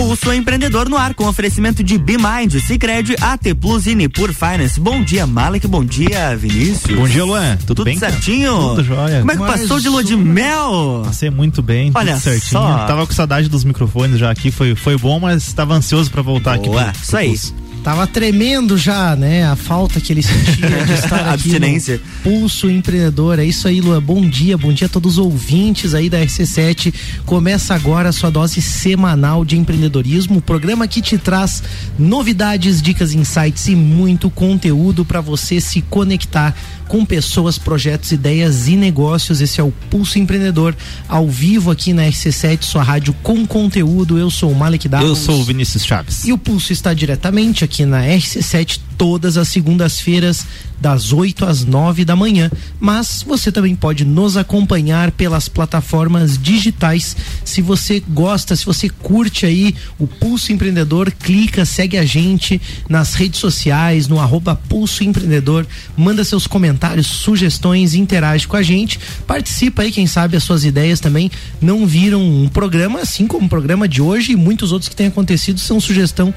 Pulso Empreendedor no ar com oferecimento de BeMind, Cicred, AT Plus e Nipur Finance. Bom dia, Malek. Bom dia, Vinícius. Bom dia, Luan. Tudo, Tudo bem? certinho? Tudo jóia. Como é que Mais passou de lua de mel? Passei muito bem, Olha tudo certinho. só. Tava com saudade dos microfones já aqui, foi, foi bom, mas tava ansioso pra voltar aqui. Boa, pro- isso pro aí. Pulso. Tava tremendo já, né? A falta que ele sentia de estar aqui Abstinência. no Pulso Empreendedor. É isso aí, Luan. Bom dia, bom dia a todos os ouvintes aí da RC7. Começa agora a sua dose semanal de empreendedorismo, o programa que te traz novidades, dicas, insights e muito conteúdo para você se conectar com pessoas, projetos, ideias e negócios. Esse é o Pulso Empreendedor, ao vivo aqui na RC7, sua rádio com conteúdo. Eu sou o Malek Davos. Eu sou o Vinícius Chaves. E o Pulso está diretamente aqui na RC7 todas as segundas-feiras, das 8 às 9 da manhã. Mas você também pode nos acompanhar pelas plataformas digitais. Se você gosta, se você curte aí o Pulso Empreendedor, clica, segue a gente nas redes sociais, no arroba Pulso Empreendedor, manda seus comentários, sugestões, interage com a gente, participa aí, quem sabe as suas ideias também não viram um programa, assim como o programa de hoje e muitos outros que têm acontecido são sugestão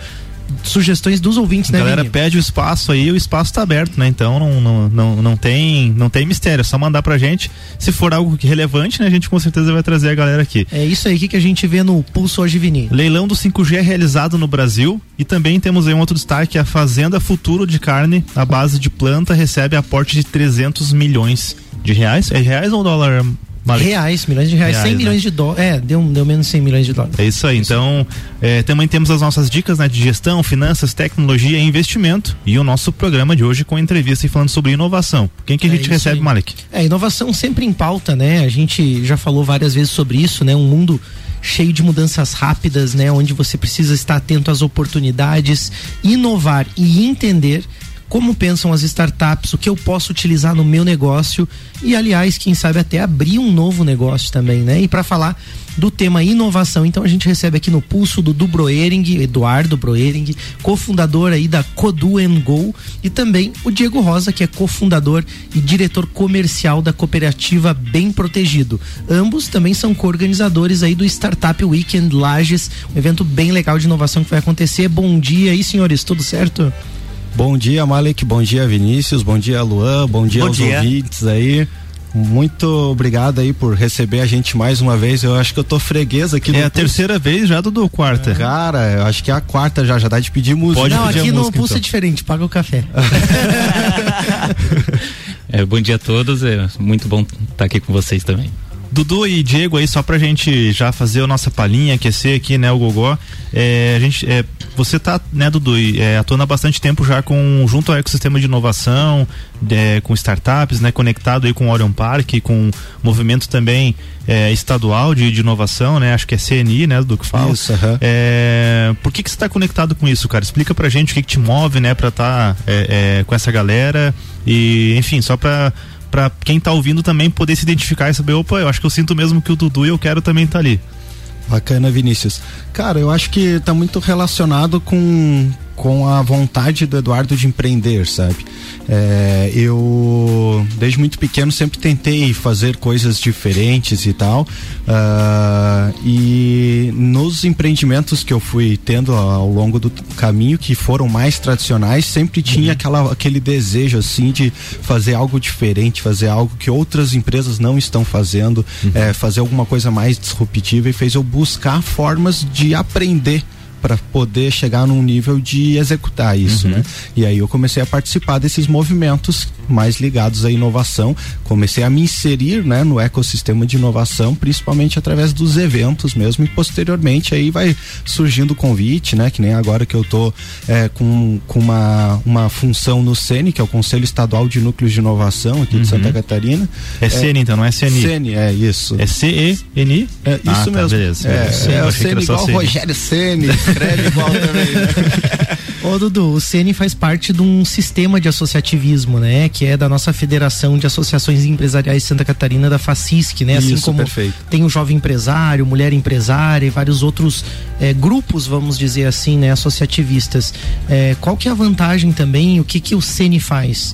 sugestões dos ouvintes, A né, galera Vini? pede o espaço aí, o espaço tá aberto, né? Então não, não, não, não tem não tem mistério, é só mandar pra gente. Se for algo que relevante, né, a gente com certeza vai trazer a galera aqui. É isso aí que, que a gente vê no Pulso hoje, Vini. Leilão do 5G é realizado no Brasil e também temos aí um outro destaque, a Fazenda Futuro de Carne, a base de planta, recebe aporte de 300 milhões de reais. É reais ou dólar? Reais, milhões de reais, Reais, 100 né? milhões de dólares. É, deu, deu menos 100 milhões de dólares. É isso aí. Então, é, também temos as nossas dicas né, de gestão, finanças, tecnologia e investimento. E o nosso programa de hoje com entrevista e falando sobre inovação. Quem que a É gente isso recebe, aí. Malek? É, inovação sempre em pauta, né? A gente já falou várias vezes sobre isso, né? Um mundo cheio de mudanças rápidas, né? Onde você precisa estar atento às oportunidades, inovar e entender como pensam as startups, o que eu posso utilizar no meu negócio e, aliás, quem sabe até abrir um novo negócio também, né? E para falar do tema inovação, então a gente recebe aqui no pulso do Du Broering, Eduardo Broering, cofundador aí da Codu Go e também o Diego Rosa, que é cofundador e diretor comercial da cooperativa Bem Protegido. Ambos também são co-organizadores aí do Startup Weekend Lages, um evento bem legal de inovação que vai acontecer. Bom dia aí, senhores, tudo certo? Bom dia, Malek. Bom dia, Vinícius. Bom dia, Luan. Bom dia Bom aos dia. ouvintes aí. Muito obrigado aí por receber a gente mais uma vez. Eu acho que eu tô freguês aqui É no a Pulso. terceira vez já, Dudu, quarta. Cara, eu acho que é a quarta já, já dá de pedir música. Pode Não, pedir a aqui no música, Pulso então. é diferente, paga o café. É, bom dia a todos, é muito bom estar aqui com vocês também. Dudu e Diego aí, só pra gente já fazer a nossa palhinha, aquecer aqui, né, o Gogó. É, a gente, é, você tá, né, Dudu, é, atuando há bastante tempo já com, junto ao ecossistema de inovação, é, com startups, né, conectado aí com o Orion Park, com movimento também é, estadual de, de inovação, né, acho que é CNI, né, do que fala. Isso, aham. É, por que que você está conectado com isso, cara? Explica pra gente o que, que te move, né, pra estar com essa galera e, enfim, só pra, pra quem tá ouvindo também poder se identificar e saber, opa, eu acho que eu sinto mesmo que o Dudu e eu quero também estar ali. Bacana, Vinícius. Cara, eu acho que tá muito relacionado com, com a vontade do Eduardo de empreender, sabe? É, eu, desde muito pequeno, sempre tentei fazer coisas diferentes e tal. ah, e nos empreendimentos que eu fui tendo ao longo do caminho, que foram mais tradicionais, sempre tinha aquela, aquele desejo, assim, de fazer algo diferente, fazer algo que outras empresas não estão fazendo, é, fazer alguma coisa mais disruptiva e fez eu buscar formas de aprender para poder chegar num nível de executar isso, né? E aí eu comecei a participar desses movimentos mais ligados à inovação, comecei a me inserir, né, no ecossistema de inovação, principalmente através dos eventos mesmo e posteriormente aí vai surgindo o convite, né, que nem agora que eu tô é, com, com uma, uma função no CENI, que é o Conselho Estadual de Núcleos de Inovação aqui de Santa Catarina. É, CN então, não é CNI. CENI, é isso. É C-E-N-I? É, isso Ah, tá, mesmo. beleza, É, é Eu o achei que era Ceni só igual CN. Rogério Ceni, escreve igual também. né? Ô Dudu, o CN faz parte de um sistema de associativismo, né? Que é da nossa Federação de Associações Empresariais Santa Catarina, da FACISC, né? Assim Isso, como perfeito. tem o Jovem Empresário, Mulher Empresária e vários outros eh, grupos, vamos dizer assim, né? Associativistas. Eh, qual que é a vantagem também? O que que o CN faz?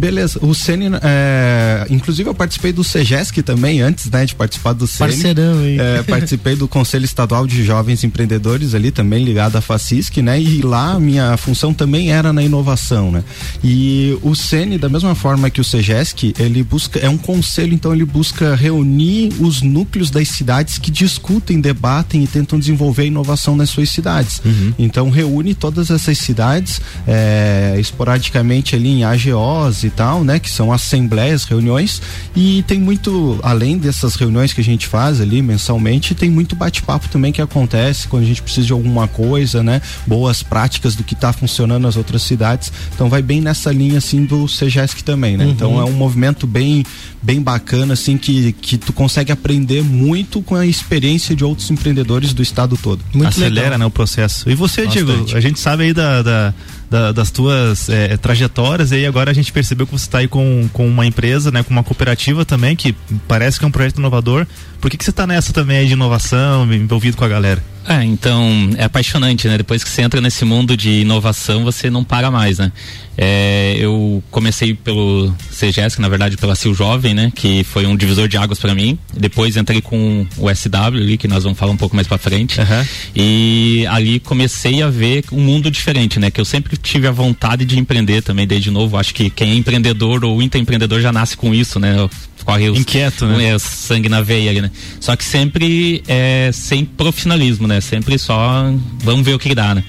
Beleza. O Sene, é, inclusive eu participei do CEGESC também, antes, né, de participar do Sene. Parceirão aí. É, participei do Conselho Estadual de Jovens Empreendedores ali também, ligado à FACISC, né? E lá minha função também era na inovação, né? E o Sene, da mesma forma que o CEGESC, ele busca, é um conselho, então ele busca reunir os núcleos das cidades que discutem, debatem e tentam desenvolver a inovação nas suas cidades. Uhum. Então reúne todas essas cidades, é, esporadicamente ali em AGOs e tal, né? Que são assembleias, reuniões e tem muito, além dessas reuniões que a gente faz ali mensalmente, tem muito bate-papo também que acontece quando a gente precisa de alguma coisa, né? Boas práticas do que está funcionando nas outras cidades. Então vai bem nessa linha assim do CEGESC também, né? Uhum. Então é um movimento bem bem bacana assim que que tu consegue aprender muito com a experiência de outros empreendedores do estado todo. Muito Acelera, legal. né, o processo. E você, Bastante. Diego, a gente sabe aí da, da da, das tuas é, trajetórias e agora a gente percebeu que você está aí com, com uma empresa, né, com uma cooperativa também, que parece que é um projeto inovador. Por que, que você está nessa também de inovação, envolvido com a galera? É, então é apaixonante, né? Depois que você entra nesse mundo de inovação, você não para mais, né? É, eu comecei pelo CGS, na verdade pela Sil Jovem, né? Que foi um divisor de águas para mim. Depois entrei com o SW ali, que nós vamos falar um pouco mais para frente. Uhum. E ali comecei a ver um mundo diferente, né? Que eu sempre tive a vontade de empreender também, desde novo. Acho que quem é empreendedor ou intraempreendedor já nasce com isso, né? Corre os, inquieto, né? É, sangue na veia ali, né? Só que sempre é, sem profissionalismo, né? Sempre só vamos ver o que dá, né?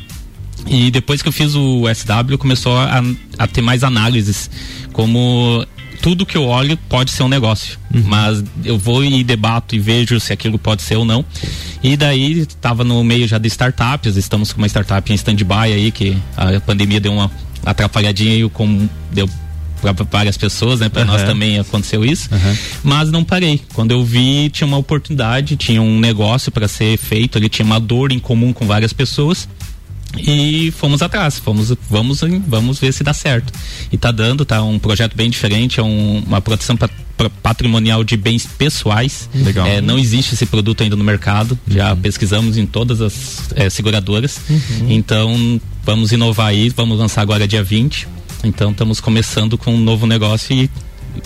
E depois que eu fiz o SW, começou a, a ter mais análises, como tudo que eu olho pode ser um negócio, uhum. mas eu vou e debato e vejo se aquilo pode ser ou não. E daí estava no meio já de startups, estamos com uma startup em stand-by aí que a pandemia deu uma atrapalhadinha e como deu para várias pessoas, né? Para uhum. nós também aconteceu isso. Uhum. Mas não parei. Quando eu vi, tinha uma oportunidade, tinha um negócio para ser feito, ali tinha uma dor em comum com várias pessoas e fomos atrás, fomos, vamos, vamos ver se dá certo. E tá dando, tá um projeto bem diferente, é um, uma proteção patrimonial de bens pessoais. Legal. É, não existe esse produto ainda no mercado. Já uhum. pesquisamos em todas as é, seguradoras. Uhum. Então vamos inovar aí, vamos lançar agora dia 20 então estamos começando com um novo negócio e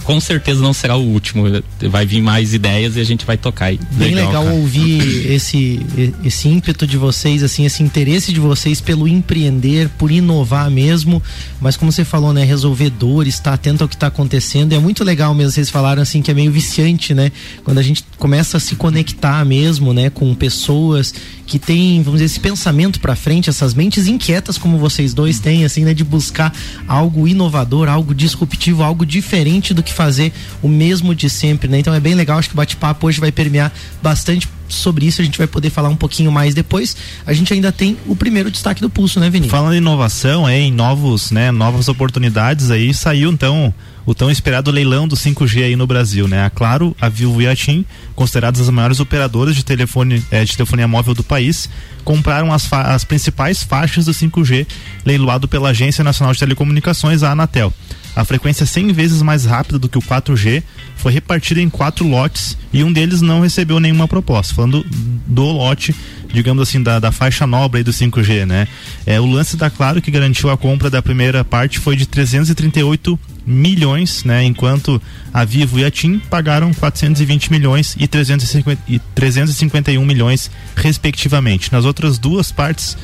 com certeza não será o último. Vai vir mais ideias e a gente vai tocar aí. Bem legal, legal ouvir esse, esse ímpeto de vocês, assim, esse interesse de vocês pelo empreender, por inovar mesmo. Mas como você falou, né? Resolver dores, estar tá atento ao que está acontecendo. É muito legal mesmo, vocês falaram assim, que é meio viciante, né? Quando a gente começa a se conectar mesmo, né? Com pessoas que têm, vamos dizer, esse pensamento para frente, essas mentes inquietas como vocês dois têm, assim, né? De buscar algo inovador, algo disruptivo, algo diferente do que fazer o mesmo de sempre, né? Então é bem legal, acho que o bate-papo hoje vai permear bastante sobre isso, a gente vai poder falar um pouquinho mais depois. A gente ainda tem o primeiro destaque do pulso, né, Vinícius? Falando em inovação, em novos, né, novas oportunidades aí, saiu então o tão esperado leilão do 5G aí no Brasil, né? A Claro, a Vivo e a TIM, consideradas as maiores operadoras de telefone, é, de telefonia móvel do país, compraram as, as principais faixas do 5G leiloado pela Agência Nacional de Telecomunicações, a Anatel. A frequência 100 vezes mais rápida do que o 4G foi repartida em quatro lotes e um deles não recebeu nenhuma proposta. Falando do lote, digamos assim, da, da faixa nobre do 5G, né? É, o lance da Claro que garantiu a compra da primeira parte foi de 338 milhões, né? Enquanto a Vivo e a TIM pagaram 420 milhões e, 350, e 351 milhões, respectivamente. Nas outras duas partes,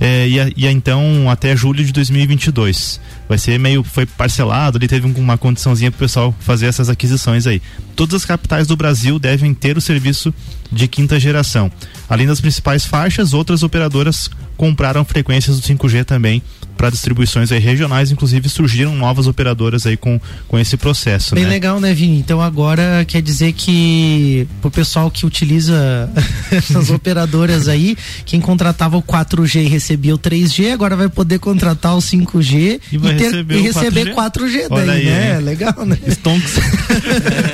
é, e, então até julho de 2022 vai ser meio foi parcelado, ele teve uma condiçãozinha para o pessoal fazer essas aquisições aí. Todas as capitais do Brasil devem ter o serviço de quinta geração. Além das principais faixas, outras operadoras compraram frequências do 5G também para distribuições aí regionais, inclusive surgiram novas operadoras aí com, com esse processo. Bem né? legal, né, Vini? Então agora quer dizer que pro pessoal que utiliza essas operadoras aí, quem contratava o 4G e recebia o 3G, agora vai poder contratar o 5G e, e, ter, receber, e receber 4G, 4G daí, aí, né? Legal, né? Stonks.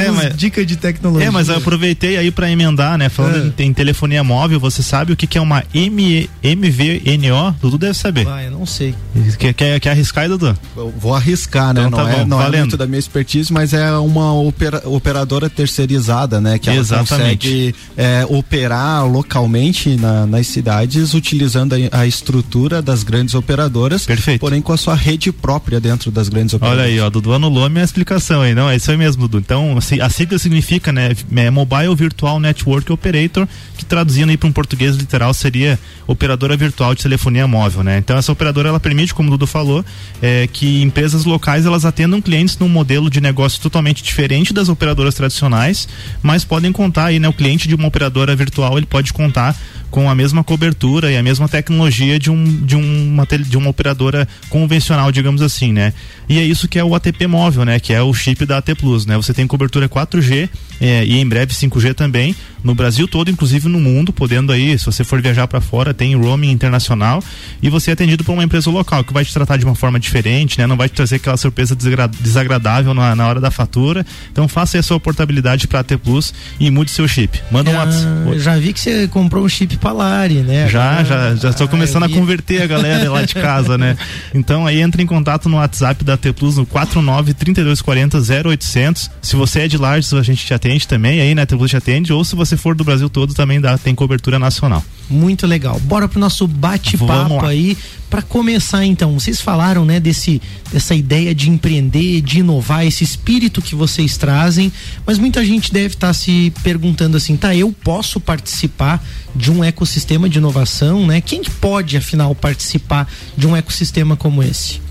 Temos é, mas, dica de tecnologia. É, mas eu aproveitei aí para emendar, né? Falando é. em, em, telefonia móvel, você sabe o que, que é uma M, MVNO? Dudu deve saber. Ah, eu não sei. Quer, quer, quer arriscar aí, Dudu? Eu vou arriscar, né? Então, não, tá é, bom, não é muito da minha expertise, mas é uma opera, operadora terceirizada, né? Que ela Exatamente. consegue é, operar localmente na, nas cidades utilizando a, a, estrutura das grandes operadoras, Perfeito. porém com a sua rede própria dentro das grandes operadoras. Olha aí, ó, Dudu anulou a minha explicação aí, não? É isso aí mesmo, Dudu. Então, assim, a sigla significa, né? É Mobile Virtual Network Operator, que traduzindo para um português literal seria operadora virtual de telefonia móvel, né? Então essa operadora ela permite, como o Dudu falou, é, que empresas locais elas atendam clientes num modelo de negócio totalmente diferente das operadoras tradicionais, mas podem contar aí, né? O cliente de uma operadora virtual ele pode contar com a mesma cobertura e a mesma tecnologia de, um, de, uma, de uma operadora convencional, digamos assim, né? E é isso que é o ATP móvel, né? Que é o chip da AT Plus, né? Você tem cobertura 4G é, e em breve 5G também no Brasil todo, inclusive no mundo, podendo aí, se você for viajar para fora, tem roaming internacional e você é atendido por uma empresa local que vai te tratar de uma forma diferente, né? Não vai te trazer aquela surpresa desagradável na, na hora da fatura. Então faça aí a sua portabilidade para AT Plus e mude seu chip. Manda um ah, WhatsApp. Já vi que você comprou um chip Palari, né? Já, já, já estou ah, começando a converter a galera lá de casa, né? Então aí entra em contato no WhatsApp da T Plus no 49 3240 0800. Se você é de Lages, a gente te atende também, aí na né? T Plus te atende, ou se você for do Brasil todo, também dá, tem cobertura nacional. Muito legal. Bora pro nosso bate-papo aí. Para começar então, vocês falaram, né, desse dessa ideia de empreender, de inovar, esse espírito que vocês trazem, mas muita gente deve estar tá se perguntando assim, tá, eu posso participar de um ecossistema de inovação, né? Quem que pode afinal participar de um ecossistema como esse?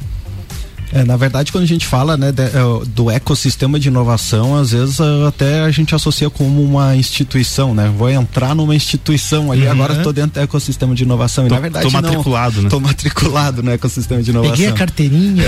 É, na verdade, quando a gente fala né, de, é, do ecossistema de inovação, às vezes é, até a gente associa como uma instituição, né? Vou entrar numa instituição ali, uhum. agora estou dentro do ecossistema de inovação. Tô, e na verdade. Tô matriculado, não, né? Tô matriculado no ecossistema de inovação. Peguei a carteirinha.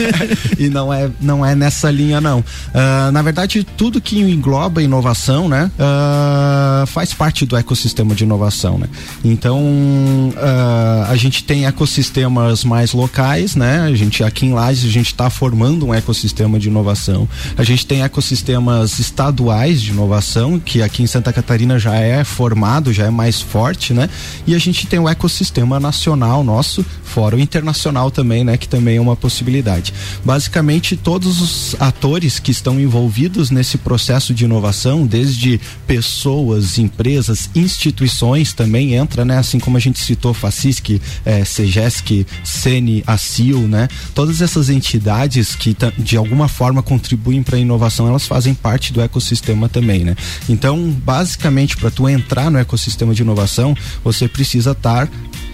e não é, não é nessa linha, não. Uh, na verdade, tudo que engloba inovação, né? Uh, faz parte do ecossistema de inovação, né? Então, uh, a gente tem ecossistemas mais locais, né? A gente aqui em Lages a gente está formando um ecossistema de inovação. A gente tem ecossistemas estaduais de inovação, que aqui em Santa Catarina já é formado, já é mais forte, né? E a gente tem o ecossistema nacional nosso, fora o internacional também, né? Que também é uma possibilidade. Basicamente, todos os atores que estão envolvidos nesse processo de inovação, desde pessoas, empresas, instituições também entra, né? Assim como a gente citou Facisc, é, Segesc, Sene, Acil, né? Todas essas essas entidades que de alguma forma contribuem para a inovação, elas fazem parte do ecossistema também, né? Então, basicamente, para tu entrar no ecossistema de inovação, você precisa estar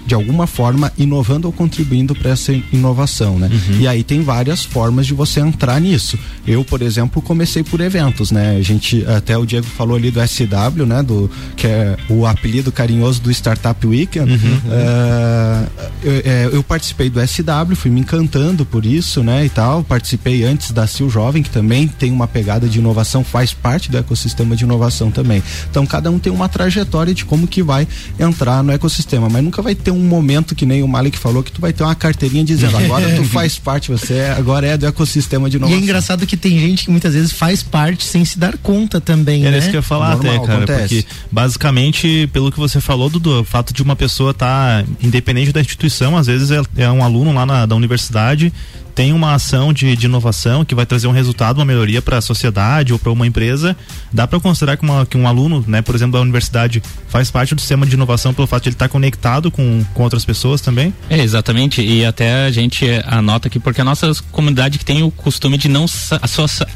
de alguma forma inovando ou contribuindo para essa inovação, né? Uhum. E aí tem várias formas de você entrar nisso. Eu, por exemplo, comecei por eventos, né? A gente até o Diego falou ali do SW, né? Do que é o apelido carinhoso do Startup Weekend. Uhum. Uh, eu, é, eu, participei do SW, fui me encantando por isso, né? E tal. Participei antes da Sil Jovem, que também tem uma pegada de inovação, faz parte do ecossistema de inovação também. Então cada um tem uma trajetória de como que vai entrar no ecossistema, mas nunca vai ter um momento que nem o Malik falou que tu vai ter uma carteirinha dizendo agora tu faz parte, você é, agora é do ecossistema de inovação. E é engraçado que tem gente que muitas vezes faz parte sem se dar conta também, Era né? isso que eu ia falar Normal, até, cara, acontece. porque basicamente, pelo que você falou, Dudu, o fato de uma pessoa estar tá, independente da instituição, às vezes é, é um aluno lá na, da universidade tem uma ação de, de inovação que vai trazer um resultado, uma melhoria para a sociedade ou para uma empresa, dá para considerar que, uma, que um aluno, né, por exemplo, da universidade faz parte do sistema de inovação pelo fato de ele estar tá conectado com, com outras pessoas também? É, exatamente. E até a gente anota aqui, porque a nossa comunidade que tem o costume de não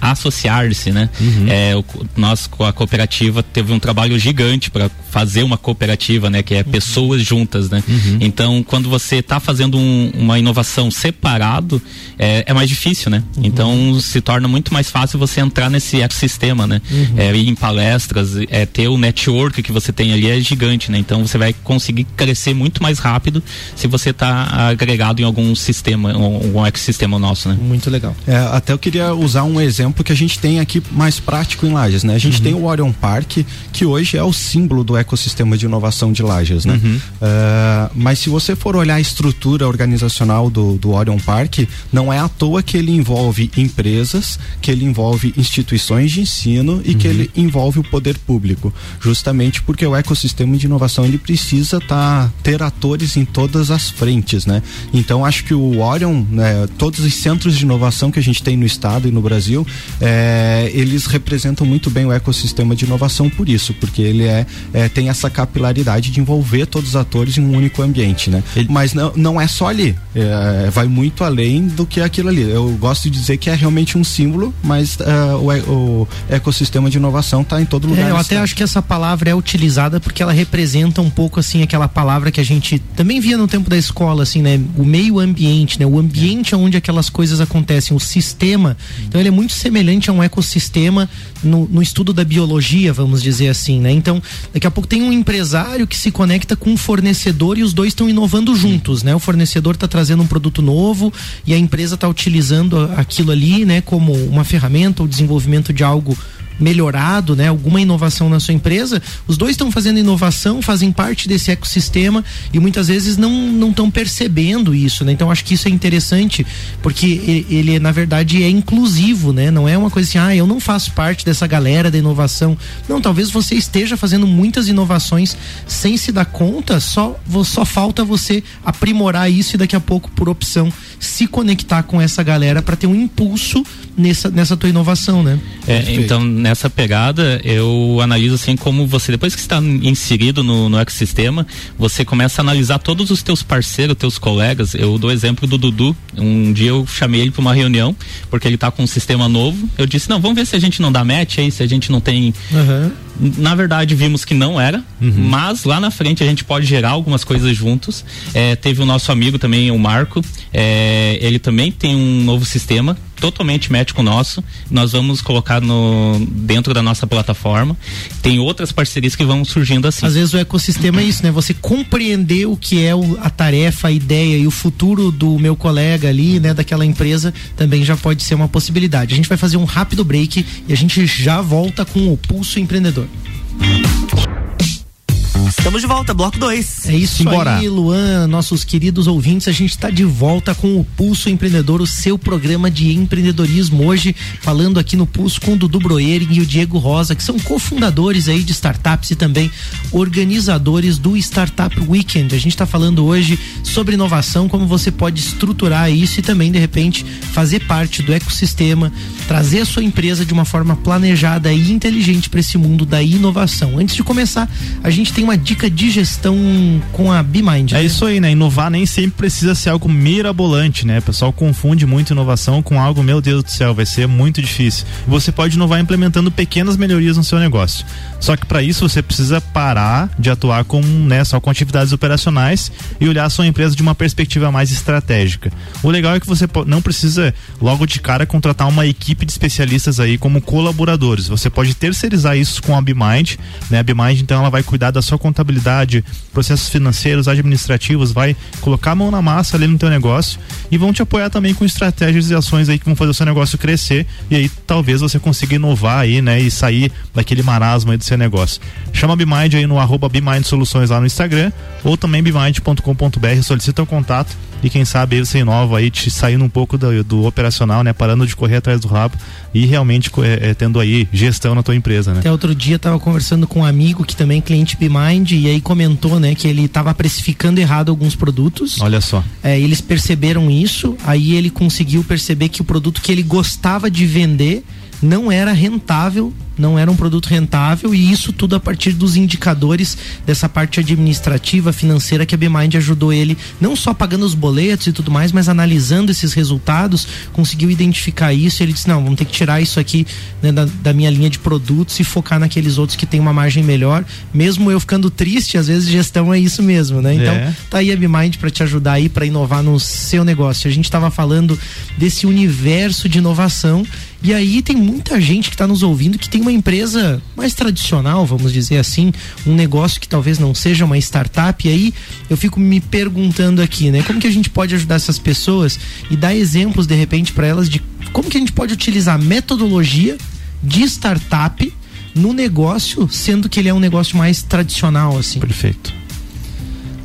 associar-se, né? Uhum. É, o, nós, com a cooperativa, teve um trabalho gigante para fazer uma cooperativa, né? Que é uhum. pessoas juntas, né? Uhum. Então, quando você está fazendo um, uma inovação separado, é, é mais difícil, né? Uhum. Então se torna muito mais fácil você entrar nesse ecossistema, né? Uhum. É, ir em palestras, é, ter o network que você tem ali é gigante, né? Então você vai conseguir crescer muito mais rápido se você está agregado em algum sistema, algum ecossistema nosso, né? Muito legal. É, até eu queria usar um exemplo que a gente tem aqui mais prático em Lages, né? A gente uhum. tem o Orion Park, que hoje é o símbolo do ecossistema de inovação de Lages, né? Uh, mas se você for olhar a estrutura organizacional do, do Orion Park, não não é à toa que ele envolve empresas, que ele envolve instituições de ensino e uhum. que ele envolve o poder público, justamente porque o ecossistema de inovação ele precisa tá, ter atores em todas as frentes, né? Então acho que o Orion, né, todos os centros de inovação que a gente tem no estado e no Brasil, é, eles representam muito bem o ecossistema de inovação por isso, porque ele é, é tem essa capilaridade de envolver todos os atores em um único ambiente, né? Ele... Mas não, não é só ali, é, vai muito além do que aquilo ali. Eu gosto de dizer que é realmente um símbolo, mas uh, o, o, ecossistema de inovação está em todo lugar. É, eu até acho que essa palavra é utilizada porque ela representa um pouco assim aquela palavra que a gente também via no tempo da escola, assim, né? O meio ambiente, né? O ambiente é. onde aquelas coisas acontecem, o sistema. Então ele é muito semelhante a um ecossistema no, no estudo da biologia, vamos dizer assim, né? Então daqui a pouco tem um empresário que se conecta com um fornecedor e os dois estão inovando juntos, né? O fornecedor está trazendo um produto novo e a empresa está utilizando aquilo ali, né, como uma ferramenta ou desenvolvimento de algo melhorado, né, alguma inovação na sua empresa, os dois estão fazendo inovação, fazem parte desse ecossistema e muitas vezes não não estão percebendo isso, né? Então acho que isso é interessante porque ele na verdade é inclusivo, né? Não é uma coisa assim, ah, eu não faço parte dessa galera da inovação. Não, talvez você esteja fazendo muitas inovações sem se dar conta, só só falta você aprimorar isso e daqui a pouco por opção se conectar com essa galera para ter um impulso nessa nessa tua inovação, né? É, então nessa pegada, eu analiso assim como você, depois que está inserido no, no ecossistema, você começa a analisar todos os teus parceiros, teus colegas. Eu dou exemplo do Dudu. Um dia eu chamei ele para uma reunião, porque ele está com um sistema novo. Eu disse, não, vamos ver se a gente não dá match aí, se a gente não tem. Uhum. Na verdade, vimos que não era, uhum. mas lá na frente a gente pode gerar algumas coisas juntos. É, teve o nosso amigo também, o Marco. É, ele também tem um novo sistema totalmente match com o nosso. Nós vamos colocar no, dentro da nossa plataforma. Tem outras parcerias que vão surgindo assim. Às vezes o ecossistema é isso, né? Você compreender o que é o, a tarefa, a ideia e o futuro do meu colega ali, né? Daquela empresa também já pode ser uma possibilidade. A gente vai fazer um rápido break e a gente já volta com o Pulso Empreendedor. Estamos de volta, bloco 2. É isso Embora. aí, Luan, nossos queridos ouvintes, a gente está de volta com o Pulso Empreendedor, o seu programa de empreendedorismo. Hoje, falando aqui no Pulso com o Dudu Broering e o Diego Rosa, que são cofundadores aí de startups e também organizadores do Startup Weekend. A gente está falando hoje sobre inovação, como você pode estruturar isso e também, de repente, fazer parte do ecossistema, trazer a sua empresa de uma forma planejada e inteligente para esse mundo da inovação. Antes de começar, a gente tem uma dica de gestão com a BeMind. É né? isso aí, né? Inovar nem sempre precisa ser algo mirabolante, né? O pessoal confunde muito inovação com algo, meu Deus do céu, vai ser muito difícil. Você pode inovar implementando pequenas melhorias no seu negócio. Só que para isso você precisa parar de atuar com, né, só com atividades operacionais e olhar a sua empresa de uma perspectiva mais estratégica. O legal é que você não precisa logo de cara contratar uma equipe de especialistas aí como colaboradores. Você pode terceirizar isso com a BeMind, né? A BeMind então ela vai cuidar da sua contabilidade, processos financeiros, administrativos, vai colocar a mão na massa ali no teu negócio e vão te apoiar também com estratégias e ações aí que vão fazer o seu negócio crescer e aí talvez você consiga inovar aí, né, e sair daquele marasmo aí do seu negócio. Chama a BeMind aí no arroba BeMind Soluções lá no Instagram ou também bemind.com.br, solicita o contato e quem sabe você inova aí, te saindo um pouco do, do, operacional, né? Parando de correr atrás do rabo e realmente é, é, tendo aí gestão na tua empresa, né? Até outro dia tava conversando com um amigo que também é cliente BeMind e aí comentou, né, que ele estava precificando errado alguns produtos. Olha só. É, eles perceberam isso, aí ele conseguiu perceber que o produto que ele gostava de vender não era rentável não era um produto rentável e isso tudo a partir dos indicadores dessa parte administrativa, financeira que a BMind ajudou ele, não só pagando os boletos e tudo mais, mas analisando esses resultados, conseguiu identificar isso e ele disse, não, vamos ter que tirar isso aqui né, da, da, minha linha de produtos e focar naqueles outros que tem uma margem melhor, mesmo eu ficando triste, às vezes gestão é isso mesmo, né? Então, é. tá aí a BMind para te ajudar aí para inovar no seu negócio. A gente estava falando desse universo de inovação e aí tem muita gente que está nos ouvindo que tem uma empresa mais tradicional, vamos dizer assim, um negócio que talvez não seja uma startup. E aí eu fico me perguntando aqui, né? Como que a gente pode ajudar essas pessoas e dar exemplos de repente para elas de como que a gente pode utilizar metodologia de startup no negócio, sendo que ele é um negócio mais tradicional assim. Perfeito.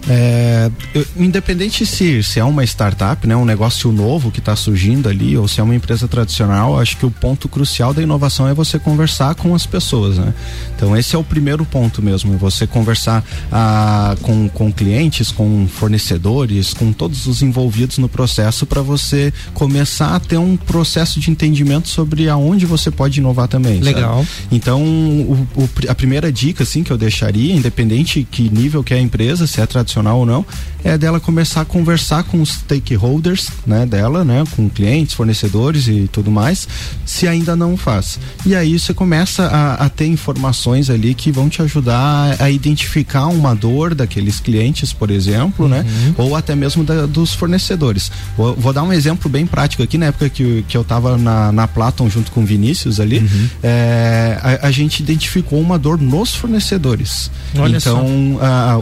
É, eu, independente se, se é uma startup, né, um negócio novo que está surgindo ali, ou se é uma empresa tradicional, acho que o ponto crucial da inovação é você conversar com as pessoas, né? Então esse é o primeiro ponto mesmo, você conversar ah, com, com clientes, com fornecedores, com todos os envolvidos no processo para você começar a ter um processo de entendimento sobre aonde você pode inovar também. Legal. Sabe? Então o, o, a primeira dica assim que eu deixaria, independente que nível que é a empresa, se é tradicional ou não, é dela começar a conversar com os stakeholders, né, dela, né, com clientes, fornecedores e tudo mais, se ainda não faz. E aí você começa a, a ter informações ali que vão te ajudar a, a, identificar uma dor daqueles clientes, por exemplo, né, uhum. né, ou até mesmo da, dos fornecedores. Vou, vou, dar um exemplo bem prático aqui, na época que, que eu estava na, na Platon junto com o Vinícius ali, uhum. é, a, a, gente identificou uma dor nos fornecedores. Olha então,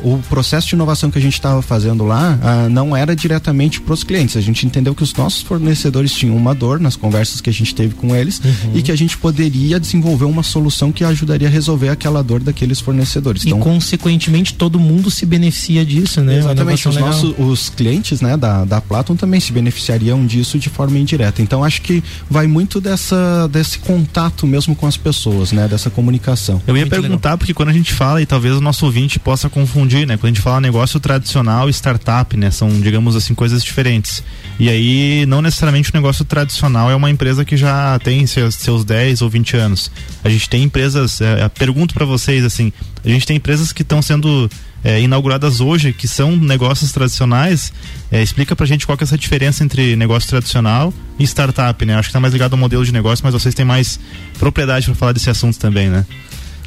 o processo de inovação que a gente estava fazendo lá uh, não era diretamente para os clientes. A gente entendeu que os nossos fornecedores tinham uma dor nas conversas que a gente teve com eles uhum. e que a gente poderia desenvolver uma solução que ajudaria a resolver aquela dor daqueles fornecedores. Então, e consequentemente todo mundo se beneficia disso, né? Exatamente. Os nossos os clientes, né, da da Platon também se beneficiariam disso de forma indireta. Então acho que vai muito dessa desse contato mesmo com as pessoas, né, dessa comunicação. Eu ia muito perguntar legal. porque quando a gente fala e talvez o nosso ouvinte possa confundir, né, quando a gente fala negócio tradicional e startup, né? São, digamos assim, coisas diferentes. E aí, não necessariamente o negócio tradicional é uma empresa que já tem seus, seus 10 ou 20 anos. A gente tem empresas, é, pergunto para vocês assim, a gente tem empresas que estão sendo é, inauguradas hoje, que são negócios tradicionais. É, explica pra gente qual que é essa diferença entre negócio tradicional e startup, né? Acho que tá mais ligado ao modelo de negócio, mas vocês têm mais propriedade para falar desse assunto também, né?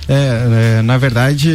É, é, na verdade,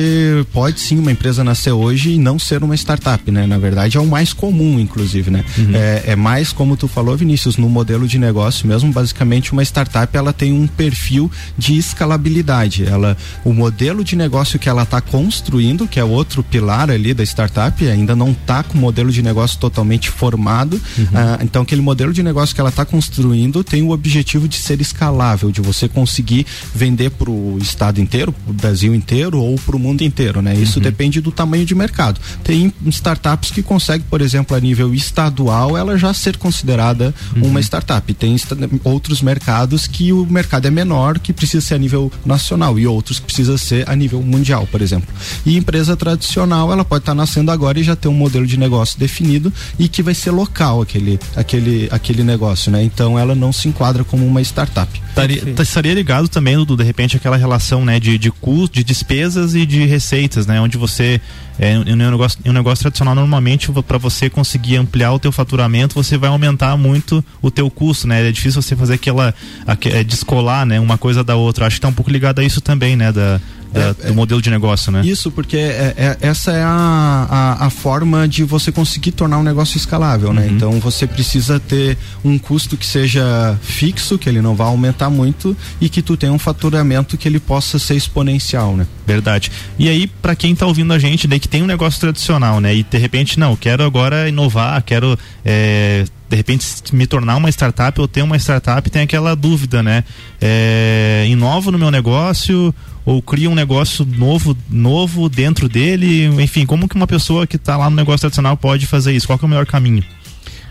pode sim uma empresa nascer hoje e não ser uma startup, né? Na verdade, é o mais comum, inclusive, né? Uhum. É, é, mais, como tu falou, Vinícius, no modelo de negócio mesmo, basicamente uma startup ela tem um perfil de escalabilidade. Ela, o modelo de negócio que ela está construindo, que é outro pilar ali da startup, ainda não está com o modelo de negócio totalmente formado. Uhum. Ah, então, aquele modelo de negócio que ela está construindo tem o objetivo de ser escalável, de você conseguir vender para o estado inteiro, o Brasil inteiro ou para o mundo inteiro, né? Isso uhum. depende do tamanho de mercado. Tem startups que conseguem, por exemplo, a nível estadual, ela já ser considerada uhum. uma startup. Tem outros mercados que o mercado é menor, que precisa ser a nível nacional e outros que precisa ser a nível mundial, por exemplo. E empresa tradicional, ela pode estar tá nascendo agora e já ter um modelo de negócio definido e que vai ser local aquele aquele aquele negócio, né? Então ela não se enquadra como uma startup. Estaria, estaria ligado também, Dudu, de repente, aquela relação né, de, de custo, de despesas e de receitas, né? Onde você, é, um negócio, um negócio tradicional, normalmente, para você conseguir ampliar o teu faturamento, você vai aumentar muito o teu custo, né? É difícil você fazer aquela, aquela é, descolar, né? Uma coisa da outra. Acho que está um pouco ligado a isso também, né? Da, da, é, do modelo de negócio, né? Isso, porque é, é, essa é a, a, a, forma de você conseguir tornar um negócio escalável, né? uhum. né? Então você precisa ter um custo que seja fixo, que ele não vá aumentar muito e que tu tenha um faturamento que ele possa ser exponencial, né? Verdade. E aí, para quem tá ouvindo a gente, daí que tem um negócio tradicional, né? E de repente, não, quero agora inovar, quero é, de repente me tornar uma startup ou ter uma startup tem aquela dúvida, né? É, inovo no meu negócio ou cria um negócio novo, novo dentro dele, enfim, como que uma pessoa que está lá no negócio tradicional pode fazer isso? Qual é o melhor caminho?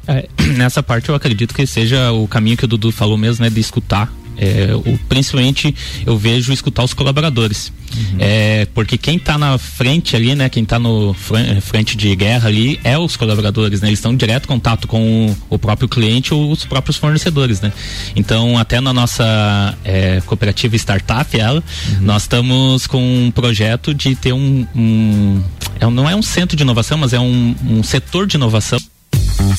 É, nessa parte eu acredito que seja o caminho que o Dudu falou mesmo, né, de escutar é, o, principalmente eu vejo escutar os colaboradores. Uhum. É, porque quem está na frente ali, né? Quem está no frente de guerra ali é os colaboradores, né? Eles estão em direto contato com o, o, próprio cliente ou os próprios fornecedores, né? Então, até na nossa é, cooperativa startup, ela, uhum. nós estamos com um projeto de ter um, um é, não é um centro de inovação, mas é um, um setor de inovação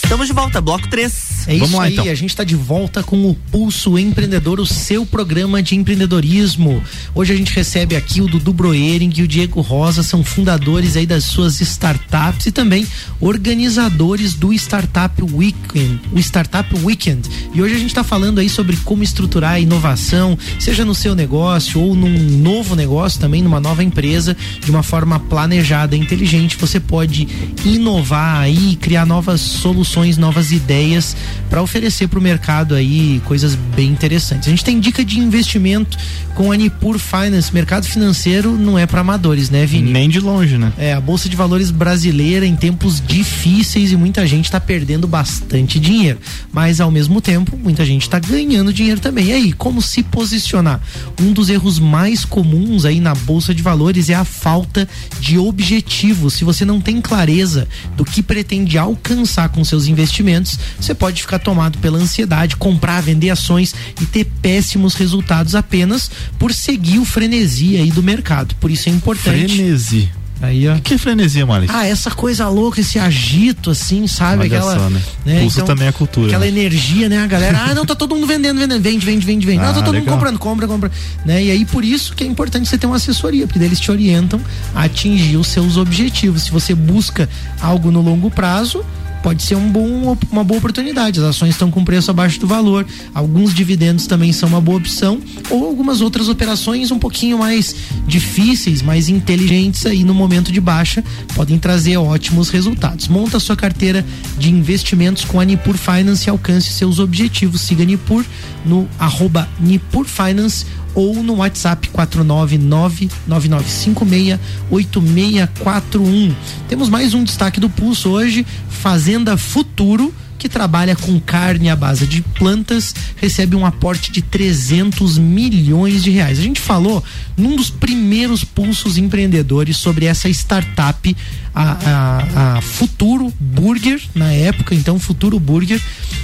Estamos de volta, bloco 3. É Vamos isso lá, aí, então. a gente está de volta com o Pulso Empreendedor, o seu programa de empreendedorismo. Hoje a gente recebe aqui o Dudu Broering e o Diego Rosa, são fundadores aí das suas startups e também organizadores do Startup Weekend, o Startup Weekend. E hoje a gente está falando aí sobre como estruturar a inovação, seja no seu negócio ou num novo negócio, também numa nova empresa, de uma forma planejada, inteligente. Você pode inovar aí, criar novas soluções novas ideias para oferecer para o mercado aí coisas bem interessantes. A gente tem dica de investimento com a Nipur Finance. Mercado financeiro não é para amadores, né, Vini? Nem de longe, né? É, a Bolsa de Valores brasileira em tempos difíceis e muita gente está perdendo bastante dinheiro. Mas ao mesmo tempo, muita gente está ganhando dinheiro também. E aí, como se posicionar? Um dos erros mais comuns aí na Bolsa de Valores é a falta de objetivo. Se você não tem clareza do que pretende alcançar com seus investimentos, você pode ficar tomado pela ansiedade, comprar, vender ações e ter péssimos resultados apenas por seguir o frenesi aí do mercado. Por isso é importante. Frenesi. Aí, ó. O que é frenesia, Malik? Ah, essa coisa louca, esse agito, assim, sabe? Olha aquela. só, né? Pulso também é cultura, Aquela né? energia, né? A galera, ah, não, tá todo mundo vendendo, vendendo, vende, vende, vende, vende. não, Ah, tá todo mundo legal. comprando, compra, compra. Né? E aí, por isso que é importante você ter uma assessoria, porque daí eles te orientam a atingir os seus objetivos. Se você busca algo no longo prazo, pode ser um bom, uma boa oportunidade. As ações estão com preço abaixo do valor, alguns dividendos também são uma boa opção, ou algumas outras operações um pouquinho mais difíceis, mais inteligentes aí no momento de baixa, podem trazer ótimos resultados. Monta sua carteira de investimentos com a Nipur Finance e alcance seus objetivos. Siga a Nipur no arroba Nipur Finance ou no WhatsApp 499-9956-8641. Temos mais um destaque do Pulso hoje, Fazenda Futuro que trabalha com carne à base de plantas, recebe um aporte de 300 milhões de reais. A gente falou num dos primeiros pulsos empreendedores sobre essa startup, a, a, a Futuro Burger, na época, então Futuro Burger,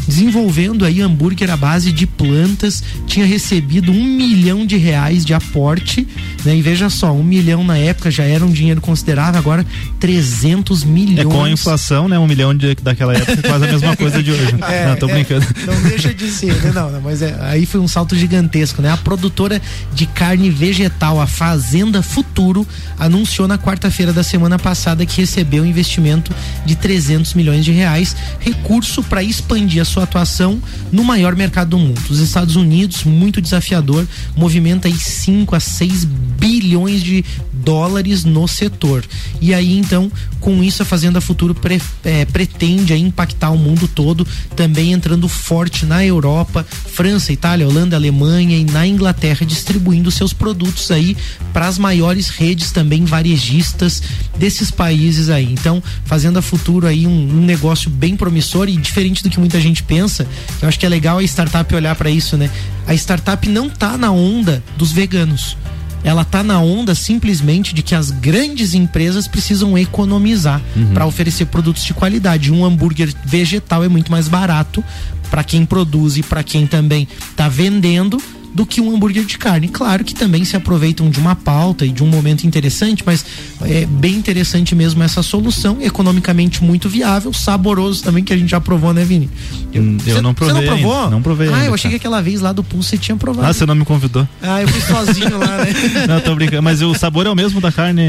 desenvolvendo aí hambúrguer à base de plantas, tinha recebido um milhão de reais de aporte, né? E veja só, um milhão na época já era um dinheiro considerável, agora 300 milhões. É com a inflação, né? Um milhão de, daquela época quase a mesma coisa de hoje. É, não, tô é, brincando. Não deixa de ser, né? Não, não, mas é, aí foi um salto gigantesco, né? A produtora de carne vegetal, a Fazenda Futuro, anunciou na quarta-feira da semana passada que recebeu um investimento de 300 milhões de reais, recurso para expandir a sua atuação no maior mercado do mundo. Os Estados Unidos, muito desafiador, movimenta aí 5 a 6 bilhões de dólares no setor. E aí, então, com isso, a Fazenda Futuro pre- eh, pretende impactar o mundo todo, também entrando forte na Europa, França, Itália, Holanda, Alemanha e na Inglaterra, distribuindo seus produtos aí para as maiores redes também varejistas desses países aí. Então, Fazenda Futuro aí um, um negócio bem promissor e diferente do que muita gente pensa, eu acho que é legal a startup olhar para isso, né? A startup não tá na onda dos veganos ela tá na onda simplesmente de que as grandes empresas precisam economizar para oferecer produtos de qualidade. Um hambúrguer vegetal é muito mais barato para quem produz e para quem também tá vendendo do que um hambúrguer de carne. Claro que também se aproveitam de uma pauta e de um momento interessante, mas é bem interessante mesmo essa solução, economicamente muito viável, saboroso também, que a gente já provou, né, Vini? Hum, eu Cê- não provei Você não provou? ainda, não provei Ah, ainda, eu achei cara. que aquela vez lá do Pulse você tinha provado. Ah, você não me convidou. Ah, eu fui sozinho lá, né? Não, tô brincando. Mas o sabor é o mesmo da carne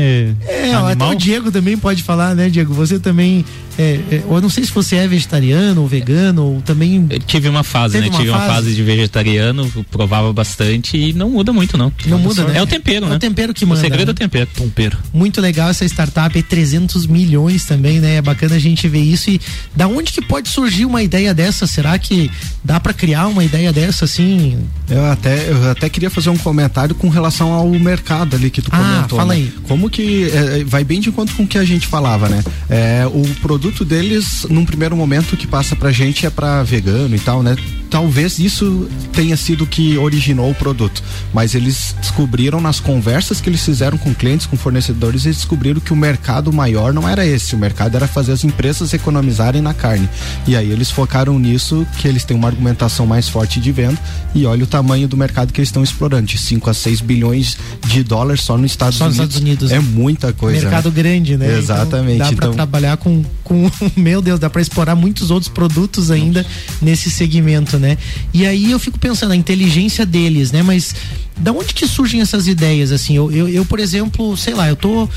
É, até animal? o Diego também pode falar, né, Diego? Você também. É, é, eu não sei se você é vegetariano ou vegano, ou também. Eu tive uma fase, né? uma tive uma fase? fase de vegetariano, provava bastante e não muda muito, não. Não muda, né? É o tempero, É né? o tempero que O manda. segredo é né? o tempero. Tempero. Muito legal essa startup, é 300 milhões também, né? É bacana a gente ver isso. E da onde que pode surgir uma ideia dessa? Será que dá pra criar uma ideia dessa assim? Eu até, eu até queria fazer um comentário com relação ao mercado ali que tu Ah, comentou. fala né? aí. Como que é, vai bem de encontro com o que a gente falava, né? É, o produto deles, num primeiro momento, que passa pra gente é pra vegano e tal, né? Talvez isso tenha sido o que originou o produto, mas eles descobriram nas conversas que eles fizeram com clientes, com fornecedores, eles descobriram que o mercado maior não era esse, o mercado era fazer as empresas economizarem na carne. E aí eles focaram nisso, que eles têm uma argumentação mais forte de venda, e olha o tamanho do mercado que eles estão explorando, de 5 a 6 bilhões de dólares só nos Estados Só nos Unidos. Estados Unidos, É né? muita coisa. mercado né? grande, né? Exatamente, Então, dá pra então- trabalhar com, com. Meu Deus, dá pra explorar muitos outros produtos ainda nesse segmento, né? E aí eu fico pensando, a inteligência deles, né? Mas da onde que surgem essas ideias, assim? Eu, eu, eu por exemplo, sei lá, eu tô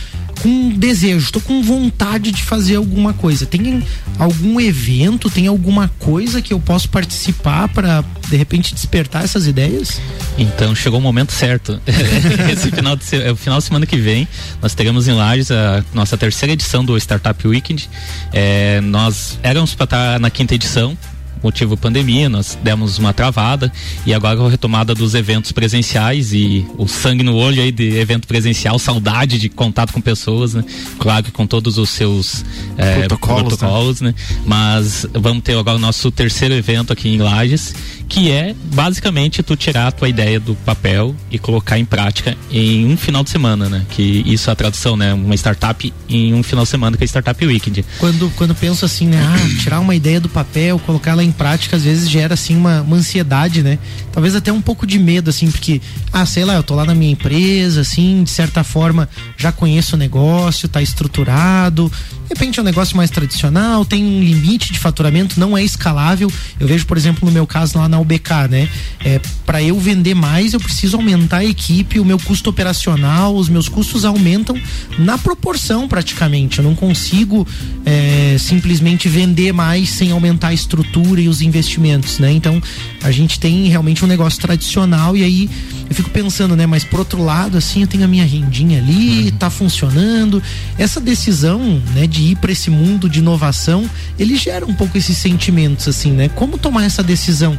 com desejo, tô com vontade de fazer alguma coisa. Tem algum evento, tem alguma coisa que eu posso participar para de repente despertar essas ideias? Então chegou o momento certo. Esse final de, é o final de semana que vem nós teremos em Lages a nossa terceira edição do Startup Weekend. É, nós éramos para estar na quinta edição, motivo pandemia, nós demos uma travada e agora a retomada dos eventos presenciais e o sangue no olho aí de evento presencial, saudade de contato com pessoas, né? Claro que com todos os seus é, protocolos, protocolos né? né? Mas vamos ter agora o nosso terceiro evento aqui em Lages que é basicamente tu tirar a tua ideia do papel e colocar em prática em um final de semana, né? Que isso é a tradução, né? Uma startup em um final de semana que é Startup Weekend. Quando, quando penso assim, né? Ah, tirar uma ideia do papel, colocar ela em prática, às vezes gera assim uma, uma ansiedade, né? Talvez até um pouco de medo, assim, porque, ah, sei lá, eu tô lá na minha empresa, assim, de certa forma já conheço o negócio, tá estruturado, de repente é um negócio mais tradicional, tem um limite de faturamento, não é escalável. Eu vejo, por exemplo, no meu caso lá na UBK, né? É, para eu vender mais, eu preciso aumentar a equipe, o meu custo operacional, os meus custos aumentam na proporção praticamente. Eu não consigo é, simplesmente vender mais sem aumentar a estrutura e os investimentos, né? Então a gente tem realmente um negócio tradicional e aí eu fico pensando, né? Mas por outro lado, assim, eu tenho a minha rendinha ali, uhum. tá funcionando. Essa decisão, né? De ir para esse mundo de inovação, ele gera um pouco esses sentimentos, assim, né? Como tomar essa decisão?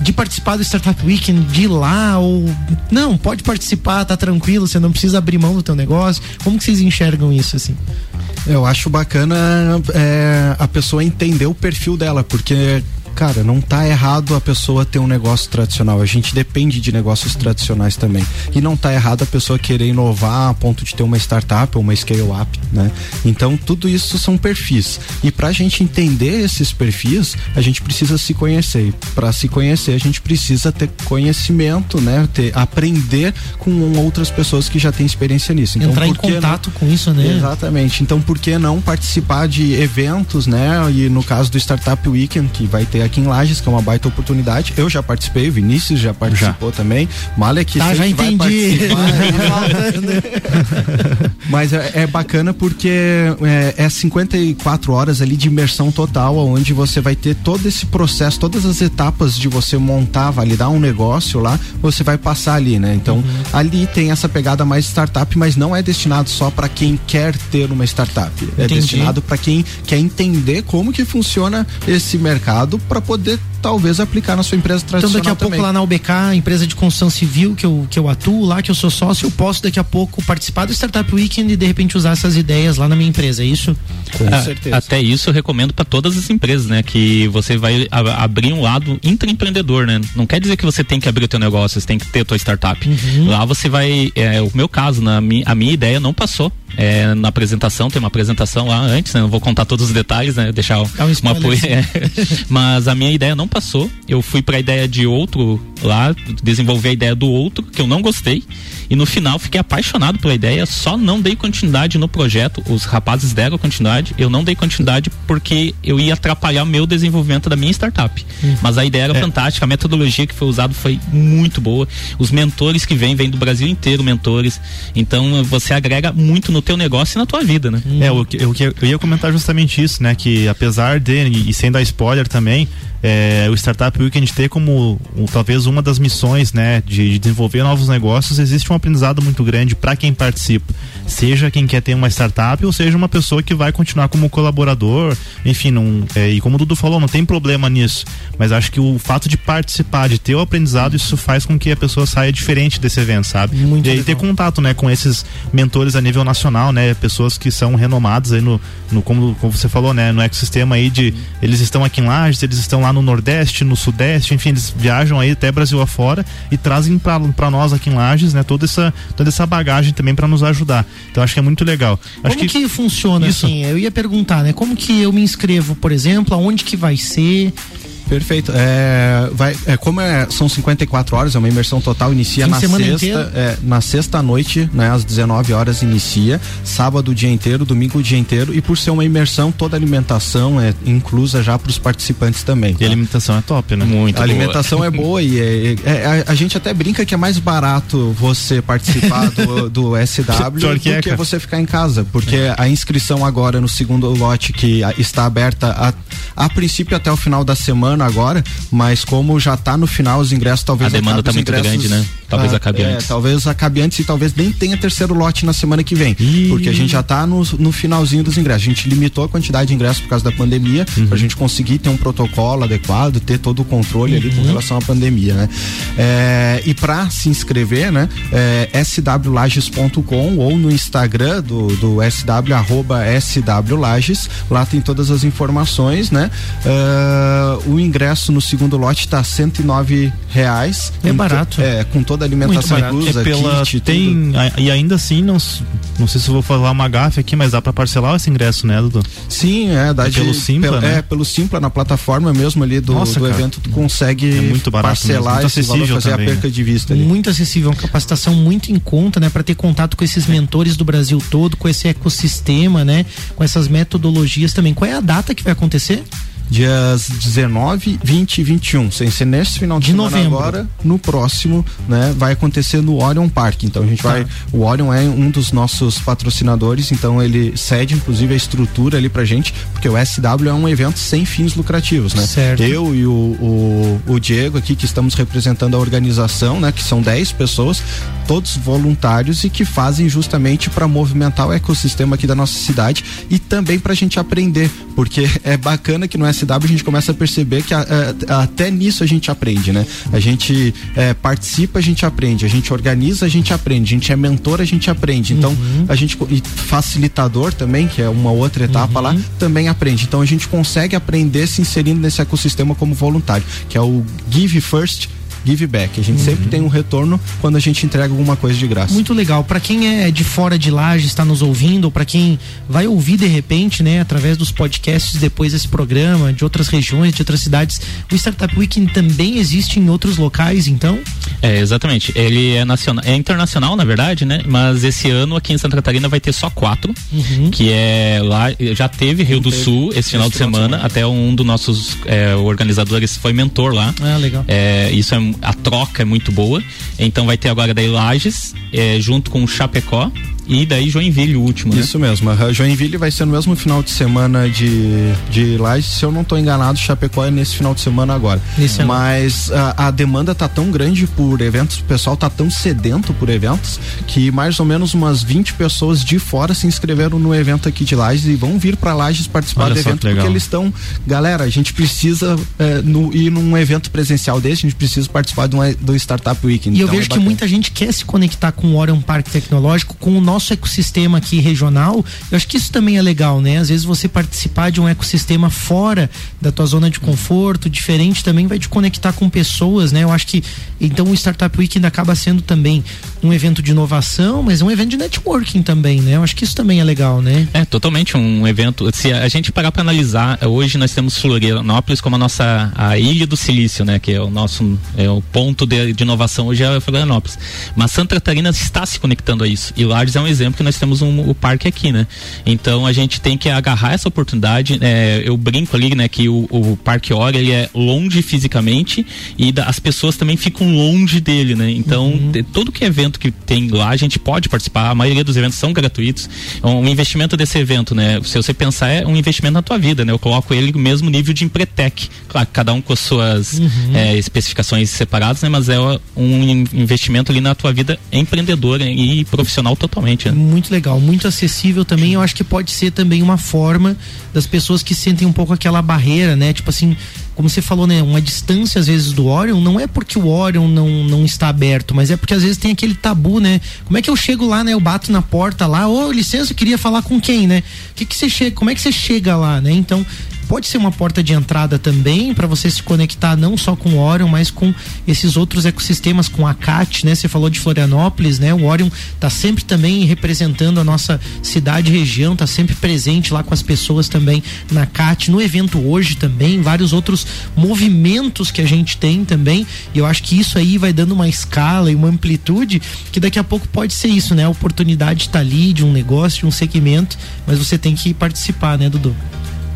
de participar do Startup Weekend, de ir lá ou não, pode participar, tá tranquilo, você não precisa abrir mão do teu negócio. Como que vocês enxergam isso assim? Eu acho bacana é, a pessoa entender o perfil dela, porque cara, não tá errado a pessoa ter um negócio tradicional. A gente depende de negócios tradicionais também. E não tá errado a pessoa querer inovar a ponto de ter uma startup ou uma scale-up, né? Então, tudo isso são perfis. E pra gente entender esses perfis, a gente precisa se conhecer. E pra se conhecer, a gente precisa ter conhecimento, né? Ter, aprender com outras pessoas que já têm experiência nisso. Então, Entrar em contato não... com isso, né? Exatamente. Então, por que não participar de eventos, né? E no caso do Startup Weekend, que vai ter aqui em Lages, que é uma baita oportunidade. Eu já participei, o Vinícius já participou já. também. Malek tá, já entendi. Mas é, é, bacana porque é, é 54 horas ali de imersão total, onde você vai ter todo esse processo, todas as etapas de você montar, validar um negócio lá, você vai passar ali, né? Então, uhum. ali tem essa pegada mais startup, mas não é destinado só para quem quer ter uma startup. É Entendi. É destinado para quem quer entender como que funciona esse mercado para poder talvez aplicar na sua empresa tradicional Então daqui a também. pouco lá na UBK, empresa de construção civil que eu, que eu atuo lá, que eu sou sócio, eu posso daqui a pouco participar do Startup Weekend e de repente usar essas ideias lá na minha empresa, é isso? Com ah, certeza. Até isso eu recomendo para todas as empresas, né? Que você vai a, abrir um lado intraempreendedor, né? Não quer dizer que você tem que abrir o teu negócio, você tem que ter a tua startup. Uhum. Lá você vai, é, o meu caso, na, a minha ideia não passou é, na apresentação, tem uma apresentação lá antes, né? Não vou contar todos os detalhes, né? Deixar um uma apoio. É. Mas a minha ideia não passou. Eu fui para a ideia de outro lá, desenvolver a ideia do outro, que eu não gostei. E no final fiquei apaixonado pela ideia, só não dei continuidade no projeto. Os rapazes deram continuidade, eu não dei continuidade porque eu ia atrapalhar o meu desenvolvimento da minha startup. Hum. Mas a ideia era é. fantástica, a metodologia que foi usada foi muito boa. Os mentores que vêm, vêm do Brasil inteiro, mentores. Então você agrega muito no teu negócio e na tua vida, né? É, o que eu, eu ia comentar justamente isso, né? Que apesar de, e sem dar spoiler também, é, o Startup Weekend ter como um, talvez uma das missões né, de, de, desenvolver novos negócios, existe um aprendizado muito grande para quem participa. Seja quem quer ter uma startup ou seja uma pessoa que vai continuar como colaborador, enfim, não, é, e como o Dudu falou, não tem problema nisso. Mas acho que o fato de participar, de ter o aprendizado, isso faz com que a pessoa saia diferente desse evento, sabe? Muito e aí ter contato né, com esses mentores a nível nacional, né? Pessoas que são renomadas aí no, no como, como você falou, né, no ecossistema aí de eles estão aqui em Lages, eles estão lá no Nordeste, no Sudeste, enfim, eles viajam aí até Brasil afora e trazem para nós aqui em Lages, né, toda essa, toda essa bagagem também para nos ajudar. Então acho que é muito legal. Acho como que, que funciona isso. assim? Eu ia perguntar, né? Como que eu me inscrevo, por exemplo, aonde que vai ser? Perfeito. É, vai, é, como é, são 54 horas, é uma imersão total, inicia na sexta, é, na sexta noite, né, às 19 horas inicia, sábado o dia inteiro, domingo o dia inteiro, e por ser uma imersão, toda a alimentação é inclusa já para os participantes também. Tá? E a alimentação é top, né? Muito. A alimentação é boa e é, é, a, a, gente até brinca que é mais barato você participar do, do SW do que, que você ficar em casa, porque a inscrição agora no segundo lote que está aberta a, a princípio até o final da semana agora, mas como já está no final os ingressos talvez a demanda está muito grande, né? Talvez ah, acabe é, antes. Talvez acabe antes e talvez nem tenha terceiro lote na semana que vem, Ih. porque a gente já está no, no finalzinho dos ingressos. A gente limitou a quantidade de ingressos por causa da pandemia, uhum. para a gente conseguir ter um protocolo adequado, ter todo o controle uhum. ali com uhum. relação à pandemia, né? É, e para se inscrever, né? É, swlages.com ou no Instagram do, do SW arroba swlages, lá tem todas as informações, né? Uh, o ingresso no segundo lote está 109 reais. É barato. É, com toda a alimentação inclusa, é pela, kit, tem, a, e ainda assim, não, não sei se eu vou falar uma gafe aqui, mas dá para parcelar esse ingresso, né, Dudu? Sim, é, dá é de, pelo Simpla, né? É, pelo Simpla, na plataforma mesmo ali do, Nossa, do evento, tu consegue é muito barato parcelar muito esse valor, fazer também, a perca né? de vista ali. Muito acessível, uma capacitação muito em conta, né, para ter contato com esses mentores do Brasil todo, com esse ecossistema, né, com essas metodologias também. Qual é a data que vai acontecer? Dias 19, 20 e 21, sem ser nesse final de, de semana novembro. agora, no próximo, né, vai acontecer no Orion Park. Então a gente vai, tá. o Orion é um dos nossos patrocinadores, então ele cede inclusive a estrutura ali pra gente, porque o SW é um evento sem fins lucrativos, né? Certo. Eu e o, o, o Diego aqui que estamos representando a organização, né, que são 10 pessoas, todos voluntários e que fazem justamente para movimentar o ecossistema aqui da nossa cidade e também para a gente aprender, porque é bacana que no SW a gente começa a perceber que a, a, até nisso a gente aprende, né? A gente é, participa, a gente aprende, a gente organiza, a gente aprende, a gente é mentor, a gente aprende. Então, uhum. a gente e facilitador também, que é uma outra etapa uhum. lá, também aprende. Então, a gente consegue aprender se inserindo nesse ecossistema como voluntário, que é o Give First give back. A gente uhum. sempre tem um retorno quando a gente entrega alguma coisa de graça. Muito legal. Para quem é de fora de Laje, está nos ouvindo, ou para quem vai ouvir de repente, né, através dos podcasts depois desse programa, de outras regiões, de outras cidades, o Startup Weekend também existe em outros locais, então? É, exatamente. Ele é nacional, é internacional, na verdade, né? Mas esse ano aqui em Santa Catarina vai ter só quatro, uhum. que é lá, já teve Rio do Sul esse final de semana, semana, até um dos nossos é, organizadores foi mentor lá. Ah, legal. É, isso é a troca é muito boa. Então vai ter agora daí Lages, é, junto com o Chapecó, e daí Joinville, o último, né? Isso mesmo. Joinville vai ser no mesmo final de semana de, de Lages. Se eu não estou enganado, Chapecó é nesse final de semana agora. Isso Mas a, a, demanda tá tão grande por eventos, o pessoal tá tão sedento por eventos, que mais ou menos umas 20 pessoas de fora se inscreveram no evento aqui de Lages e vão vir para Lages participar Olha do evento porque eles estão. Galera, a gente precisa é, no, ir num evento presencial desse, a gente precisa participar do, do Startup Weekend. E então eu vejo é que muita gente quer se conectar com o Orion Parque Tecnológico, com o nosso ecossistema aqui regional, eu acho que isso também é legal, né? Às vezes você participar de um ecossistema fora da tua zona de conforto, diferente, também vai te conectar com pessoas, né? Eu acho que então o Startup Weekend acaba sendo também um evento de inovação, mas um evento de networking também, né? Eu acho que isso também é legal, né? É, totalmente um evento. Se a gente parar para analisar, hoje nós temos Florianópolis como a nossa a ilha do silício, né? Que é o nosso é o ponto de, de inovação hoje é Florianópolis. Mas Santa Catarina está se conectando a isso. E Lages é um exemplo que nós temos um, o parque aqui, né? Então a gente tem que agarrar essa oportunidade. É, eu brinco ali, né? Que o, o Parque Hora ele é longe fisicamente e da, as pessoas também ficam longe dele, né? Então uhum. todo que evento que tem lá, a gente pode participar. A maioria dos eventos são gratuitos. É um investimento desse evento, né? Se você pensar, é um investimento na tua vida, né? Eu coloco ele no mesmo nível de Empretec. Claro, cada um com as suas uhum. é, especificações separadas, né? Mas é um investimento ali na tua vida empreendedora e profissional totalmente. Né? Muito legal, muito acessível também. Eu acho que pode ser também uma forma das pessoas que sentem um pouco aquela barreira, né? Tipo assim, como você falou, né, uma distância às vezes do Orion, não é porque o Orion não, não está aberto, mas é porque às vezes tem aquele tabu, né? Como é que eu chego lá, né? Eu bato na porta lá, ô, oh, licença, eu queria falar com quem, né? Que que você chega, como é que você chega lá, né? Então, pode ser uma porta de entrada também para você se conectar não só com o Orion, mas com esses outros ecossistemas, com a CAT, né? Você falou de Florianópolis, né? O Orion tá sempre também representando a nossa cidade e região, tá sempre presente lá com as pessoas também na CAT, no evento hoje também, vários outros movimentos que a gente tem também. E eu acho que isso aí vai dando uma escala e uma amplitude que daqui a pouco pode ser isso, né? A oportunidade está ali de um negócio, de um segmento, mas você tem que participar, né, Dudu?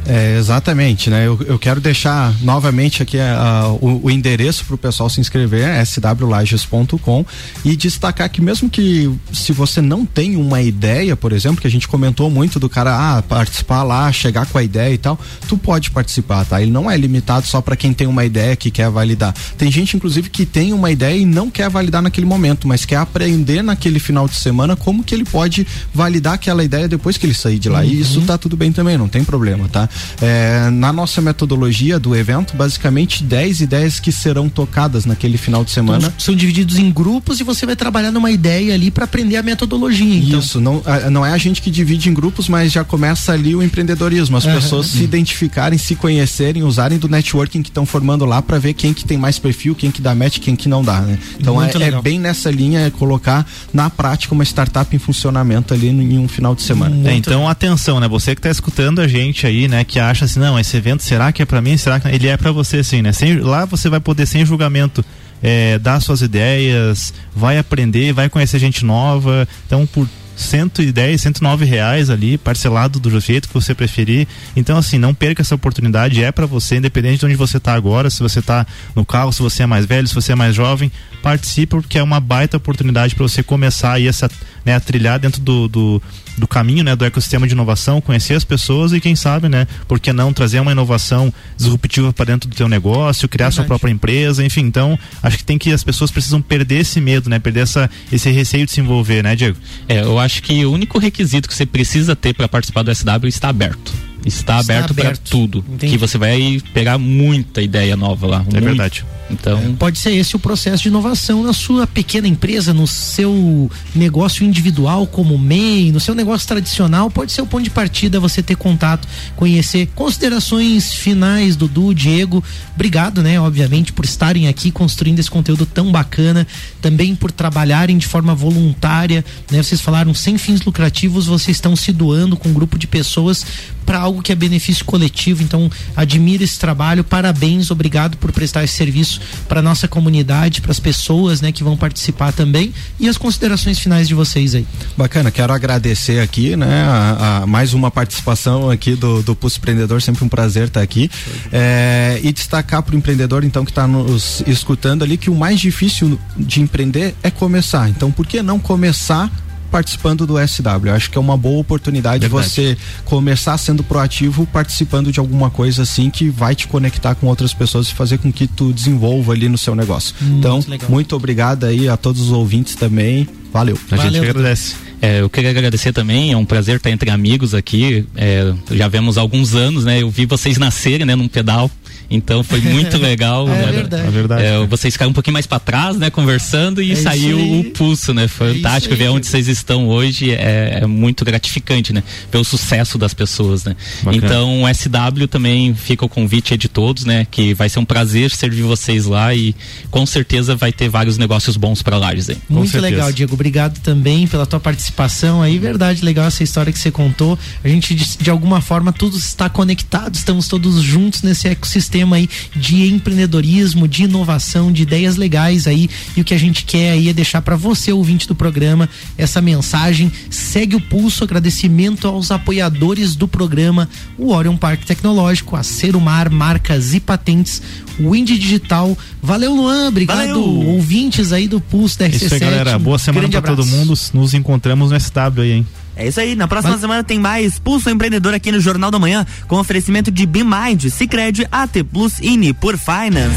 É, exatamente, né? Eu, eu quero deixar novamente aqui uh, o, o, endereço para o pessoal se inscrever, swlages.com e destacar que mesmo que se você não tem uma ideia, por exemplo, que a gente comentou muito do cara ah, participar lá, chegar com a ideia e tal, tu pode participar, tá? Ele não é limitado só para quem tem uma ideia que quer validar. Tem gente inclusive que tem uma ideia e não quer validar naquele momento, mas quer aprender naquele final de semana como que ele pode validar aquela ideia depois que ele sair de lá. Uhum. E isso tá tudo bem também, não tem problema, tá? É, na nossa metodologia do evento, basicamente 10 ideias que serão tocadas naquele final de semana. Então, são divididos em grupos e você vai trabalhar numa ideia ali para aprender a metodologia. Então. Isso, não, não é a gente que divide em grupos, mas já começa ali o empreendedorismo. As uhum. pessoas se identificarem, se conhecerem, usarem do networking que estão formando lá para ver quem que tem mais perfil, quem que dá match, quem que não dá, né? Então é, é, bem nessa linha é colocar na prática uma startup em funcionamento ali em um final de semana. É, então atenção, né? Você que está escutando a gente aí, né? Que acha assim, não, esse evento será que é para mim? Será que ele é para você sim, né? Sem, lá você vai poder sem julgamento é, dar suas ideias, vai aprender, vai conhecer gente nova. Então, por 110, 109 reais ali, parcelado do jeito que você preferir. Então, assim, não perca essa oportunidade, é para você, independente de onde você tá agora, se você tá no carro, se você é mais velho, se você é mais jovem, participe porque é uma baita oportunidade para você começar aí essa, né, a trilhar dentro do, do do caminho, né, do ecossistema de inovação, conhecer as pessoas e quem sabe, né, por que não trazer uma inovação disruptiva para dentro do teu negócio, criar Verdade. sua própria empresa, enfim, então, acho que tem que as pessoas precisam perder esse medo, né, perder essa esse receio de se envolver, né, Diego? É, eu acho que o único requisito que você precisa ter para participar do SW está aberto está, está aberto, aberto. para tudo. Entendi. Que você vai pegar muita ideia nova lá. É muito. verdade. Então, é, pode ser esse o processo de inovação na sua pequena empresa, no seu negócio individual como MEI, no seu negócio tradicional, pode ser o ponto de partida você ter contato, conhecer. Considerações finais, Dudu, Diego, obrigado, né, obviamente, por estarem aqui construindo esse conteúdo tão bacana, também por trabalharem de forma voluntária, né? Vocês falaram sem fins lucrativos, vocês estão se doando com um grupo de pessoas para algo que é benefício coletivo. Então, admiro esse trabalho, parabéns, obrigado por prestar esse serviço para nossa comunidade, para as pessoas, né, que vão participar também e as considerações finais de vocês aí. Bacana, quero agradecer aqui, né, a, a mais uma participação aqui do, do Pulso Empreendedor, sempre um prazer estar aqui. É, e destacar para o empreendedor, então, que está nos escutando ali, que o mais difícil de empreender é começar. Então, por que não começar participando do SW. Eu acho que é uma boa oportunidade de você começar sendo proativo, participando de alguma coisa assim que vai te conectar com outras pessoas e fazer com que tu desenvolva ali no seu negócio. Muito então, legal. muito obrigado aí a todos os ouvintes também. Valeu. A gente agradece. É, eu queria agradecer também, é um prazer estar entre amigos aqui. É, já vemos alguns anos, né? Eu vi vocês nascerem, né, num pedal. Então foi muito legal. é, né? verdade. é verdade. É, vocês ficaram um pouquinho mais para trás, né? Conversando e é saiu o pulso, né? Fantástico é ver onde vocês estão hoje. É, é, muito gratificante, né? Ver o sucesso das pessoas, né? Bacana. Então o SW também fica o convite de todos, né? Que vai ser um prazer servir vocês lá e com certeza vai ter vários negócios bons para lá, aí. Muito legal, Diego. Obrigado também pela tua participação aí. Verdade, legal essa história que você contou. A gente, de, de alguma forma, tudo está conectado, estamos todos juntos nesse ecossistema sistema aí de empreendedorismo, de inovação, de ideias legais aí. E o que a gente quer aí é deixar para você, ouvinte do programa, essa mensagem. Segue o pulso, agradecimento aos apoiadores do programa, o Orion Parque Tecnológico, a Serumar, marcas e patentes, o Indy Digital. Valeu, Luan. Obrigado, Valeu. ouvintes aí do Pulso da RC7. Isso aí, galera. Boa semana para todo mundo. Nos encontramos no SW aí, hein? É isso aí, na próxima Mas... semana tem mais Pulso Empreendedor aqui no Jornal da Manhã, com oferecimento de BeMind, Cicred, AT Plus e Nipur Finance.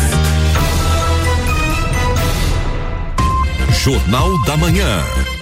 Jornal da Manhã.